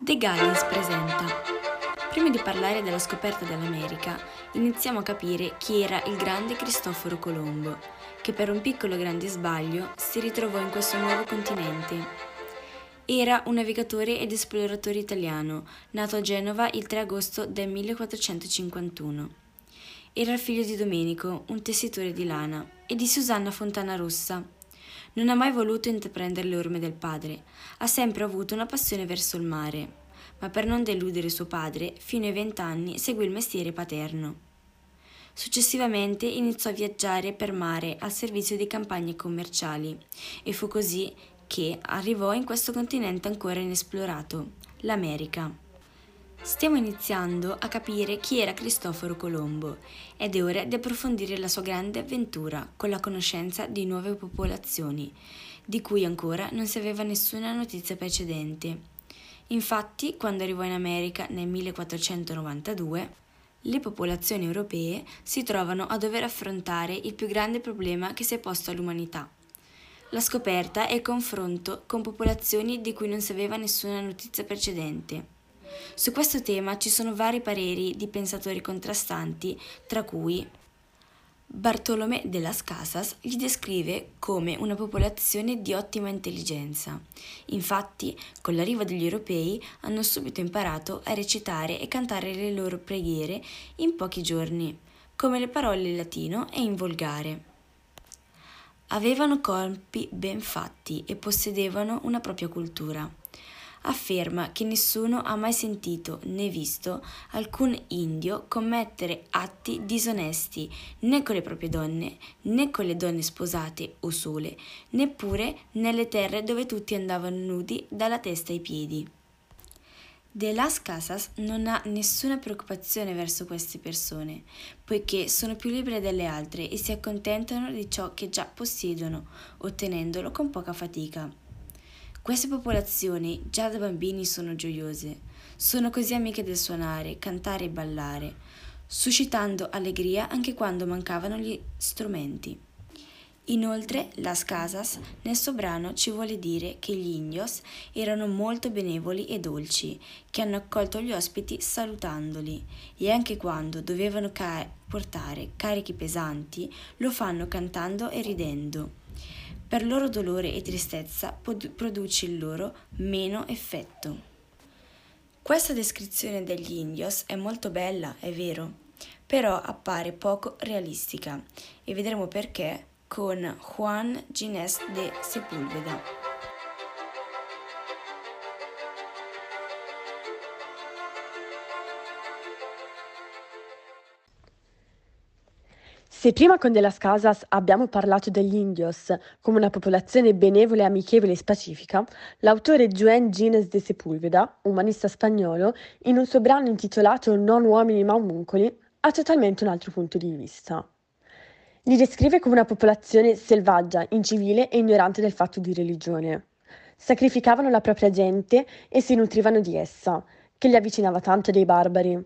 De Gallis presenta. Prima di parlare della scoperta dell'America, iniziamo a capire chi era il grande Cristoforo Colombo, che per un piccolo grande sbaglio si ritrovò in questo nuovo continente. Era un navigatore ed esploratore italiano, nato a Genova il 3 agosto del 1451. Era figlio di Domenico, un tessitore di lana, e di Susanna Fontana Rossa, non ha mai voluto intraprendere le orme del padre, ha sempre avuto una passione verso il mare, ma per non deludere suo padre, fino ai vent'anni seguì il mestiere paterno. Successivamente iniziò a viaggiare per mare al servizio di campagne commerciali e fu così che arrivò in questo continente ancora inesplorato, l'America. Stiamo iniziando a capire chi era Cristoforo Colombo ed è ora di approfondire la sua grande avventura con la conoscenza di nuove popolazioni, di cui ancora non si aveva nessuna notizia precedente. Infatti, quando arrivò in America nel 1492, le popolazioni europee si trovano a dover affrontare il più grande problema che si è posto all'umanità. La scoperta e il confronto con popolazioni di cui non si aveva nessuna notizia precedente. Su questo tema ci sono vari pareri di pensatori contrastanti, tra cui Bartolomé de las Casas li descrive come una popolazione di ottima intelligenza. Infatti, con l'arrivo degli europei hanno subito imparato a recitare e cantare le loro preghiere in pochi giorni, come le parole in latino e in volgare. Avevano corpi ben fatti e possedevano una propria cultura afferma che nessuno ha mai sentito né visto alcun indio commettere atti disonesti né con le proprie donne, né con le donne sposate o sole, neppure nelle terre dove tutti andavano nudi dalla testa ai piedi. De Las Casas non ha nessuna preoccupazione verso queste persone, poiché sono più libere delle altre e si accontentano di ciò che già possiedono, ottenendolo con poca fatica. Queste popolazioni già da bambini sono gioiose, sono così amiche del suonare, cantare e ballare, suscitando allegria anche quando mancavano gli strumenti. Inoltre, Las Casas nel suo brano ci vuole dire che gli indios erano molto benevoli e dolci, che hanno accolto gli ospiti salutandoli. E anche quando dovevano ca- portare carichi pesanti lo fanno cantando e ridendo per loro dolore e tristezza produce il loro meno effetto. Questa descrizione degli indios è molto bella, è vero, però appare poco realistica e vedremo perché con Juan Ginés de Sepúlveda. Se prima con De las Casas abbiamo parlato degli indios come una popolazione benevole, amichevole e pacifica, l'autore Juan Gines de Sepúlveda, umanista spagnolo, in un suo brano intitolato Non uomini ma omuncoli, ha totalmente un altro punto di vista. Li descrive come una popolazione selvaggia, incivile e ignorante del fatto di religione. Sacrificavano la propria gente e si nutrivano di essa, che li avvicinava tanto dei barbari.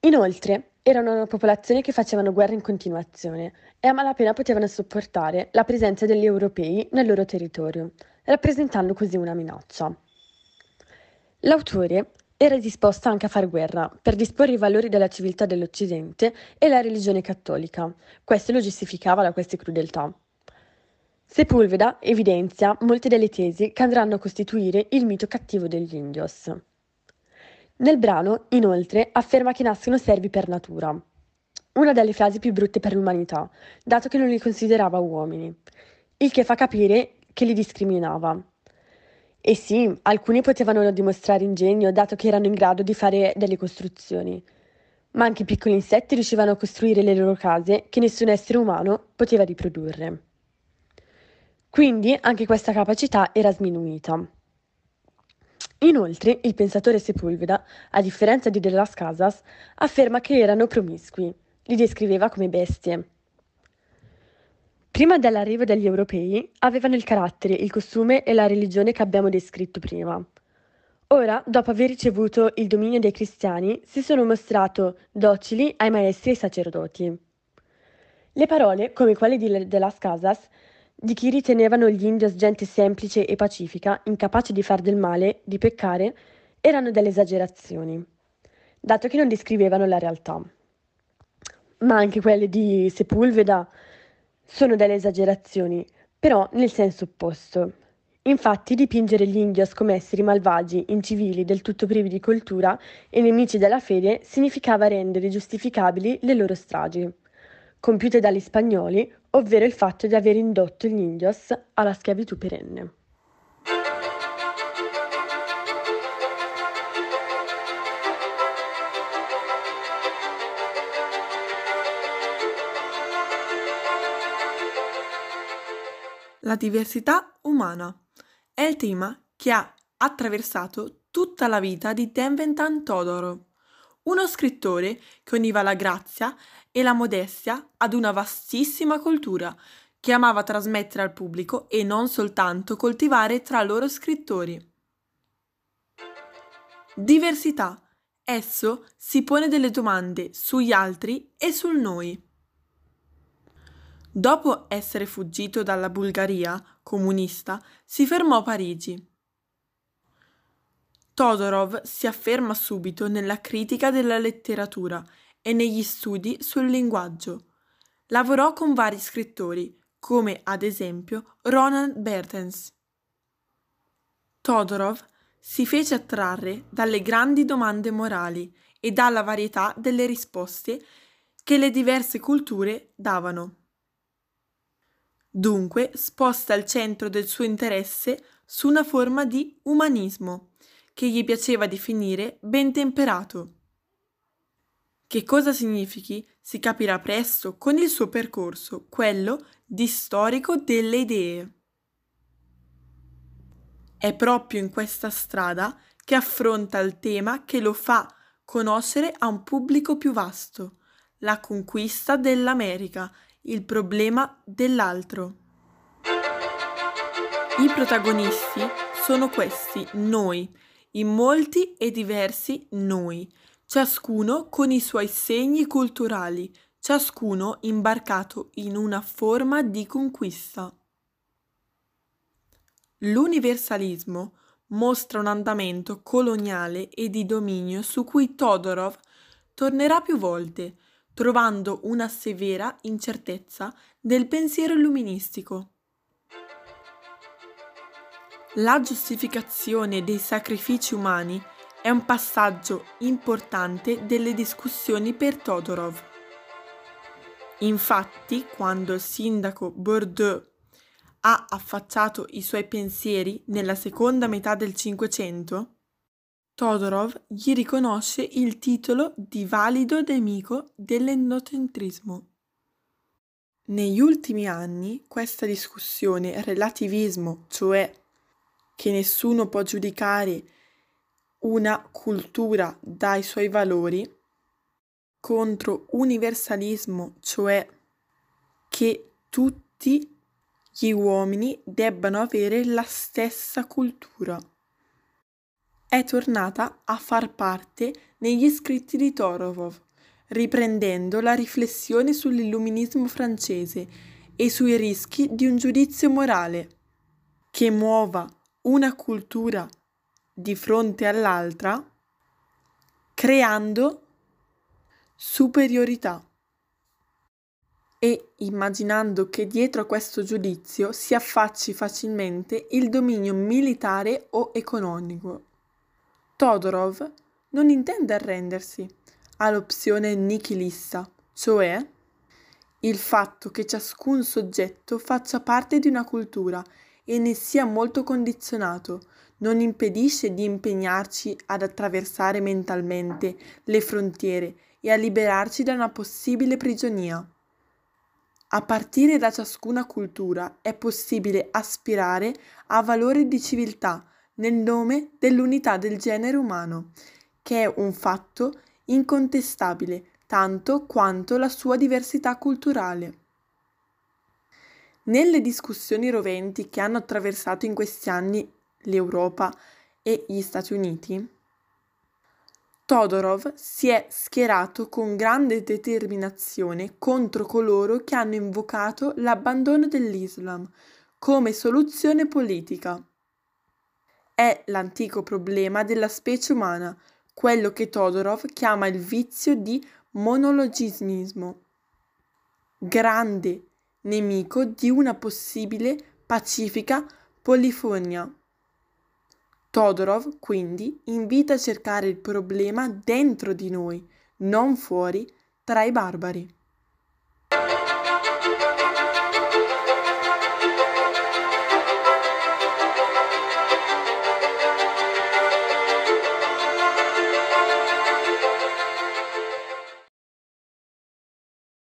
Inoltre, erano una popolazione che facevano guerra in continuazione e a malapena potevano sopportare la presenza degli europei nel loro territorio, rappresentando così una minaccia. L'autore era disposto anche a fare guerra per disporre i valori della civiltà dell'Occidente e la religione cattolica. Questo lo giustificava da queste crudeltà. Sepulveda evidenzia molte delle tesi che andranno a costituire il mito cattivo degli indios. Nel brano, inoltre, afferma che nascono servi per natura, una delle frasi più brutte per l'umanità, dato che non li considerava uomini, il che fa capire che li discriminava. E sì, alcuni potevano dimostrare ingegno, dato che erano in grado di fare delle costruzioni, ma anche piccoli insetti riuscivano a costruire le loro case che nessun essere umano poteva riprodurre. Quindi anche questa capacità era sminuita. Inoltre, il pensatore Sepulveda, a differenza di De las Casas, afferma che erano promiscui, li descriveva come bestie. Prima dell'arrivo degli europei avevano il carattere, il costume e la religione che abbiamo descritto prima. Ora, dopo aver ricevuto il dominio dei cristiani, si sono mostrato docili ai maestri e ai sacerdoti. Le parole, come quelle di De las Casas, di chi ritenevano gli indios gente semplice e pacifica, incapace di far del male, di peccare, erano delle esagerazioni, dato che non descrivevano la realtà. Ma anche quelle di Sepulveda sono delle esagerazioni, però nel senso opposto. Infatti dipingere gli indios come esseri malvagi, incivili, del tutto privi di cultura e nemici della fede significava rendere giustificabili le loro stragi, compiute dagli spagnoli, ovvero il fatto di aver indotto gli indios alla schiavitù perenne. La diversità umana è il tema che ha attraversato tutta la vita di Deventan Todorov, uno scrittore che univa la grazia e la modestia ad una vastissima cultura che amava trasmettere al pubblico e non soltanto coltivare tra loro scrittori. Diversità. Esso si pone delle domande sugli altri e sul noi. Dopo essere fuggito dalla Bulgaria comunista, si fermò a Parigi. Todorov si afferma subito nella critica della letteratura e negli studi sul linguaggio. Lavorò con vari scrittori, come ad esempio Roland Bertens. Todorov si fece attrarre dalle grandi domande morali e dalla varietà delle risposte che le diverse culture davano. Dunque sposta il centro del suo interesse su una forma di umanismo, che gli piaceva definire ben temperato. Che cosa significhi si capirà presto con il suo percorso, quello di storico delle idee. È proprio in questa strada che affronta il tema che lo fa conoscere a un pubblico più vasto, la conquista dell'America il problema dell'altro. I protagonisti sono questi, noi, in molti e diversi noi, ciascuno con i suoi segni culturali, ciascuno imbarcato in una forma di conquista. L'universalismo mostra un andamento coloniale e di dominio su cui Todorov tornerà più volte, trovando una severa incertezza del pensiero illuministico. La giustificazione dei sacrifici umani è un passaggio importante delle discussioni per Todorov. Infatti, quando il sindaco Bordeaux ha affacciato i suoi pensieri nella seconda metà del Cinquecento, Todorov gli riconosce il titolo di valido nemico dell'endocentrismo. Negli ultimi anni questa discussione relativismo, cioè che nessuno può giudicare una cultura dai suoi valori, contro universalismo, cioè che tutti gli uomini debbano avere la stessa cultura. È tornata a far parte negli scritti di Torovov, riprendendo la riflessione sull'illuminismo francese e sui rischi di un giudizio morale che muova una cultura di fronte all'altra, creando superiorità e immaginando che dietro a questo giudizio si affacci facilmente il dominio militare o economico. Todorov non intende arrendersi all'opzione nichilista, cioè il fatto che ciascun soggetto faccia parte di una cultura e ne sia molto condizionato, non impedisce di impegnarci ad attraversare mentalmente le frontiere e a liberarci da una possibile prigionia. A partire da ciascuna cultura è possibile aspirare a valori di civiltà, nel nome dell'unità del genere umano, che è un fatto incontestabile tanto quanto la sua diversità culturale. Nelle discussioni roventi che hanno attraversato in questi anni l'Europa e gli Stati Uniti, Todorov si è schierato con grande determinazione contro coloro che hanno invocato l'abbandono dell'Islam come soluzione politica È l'antico problema della specie umana, quello che Todorov chiama il vizio di monologismo. Grande nemico di una possibile pacifica polifonia. Todorov quindi invita a cercare il problema dentro di noi, non fuori, tra i barbari.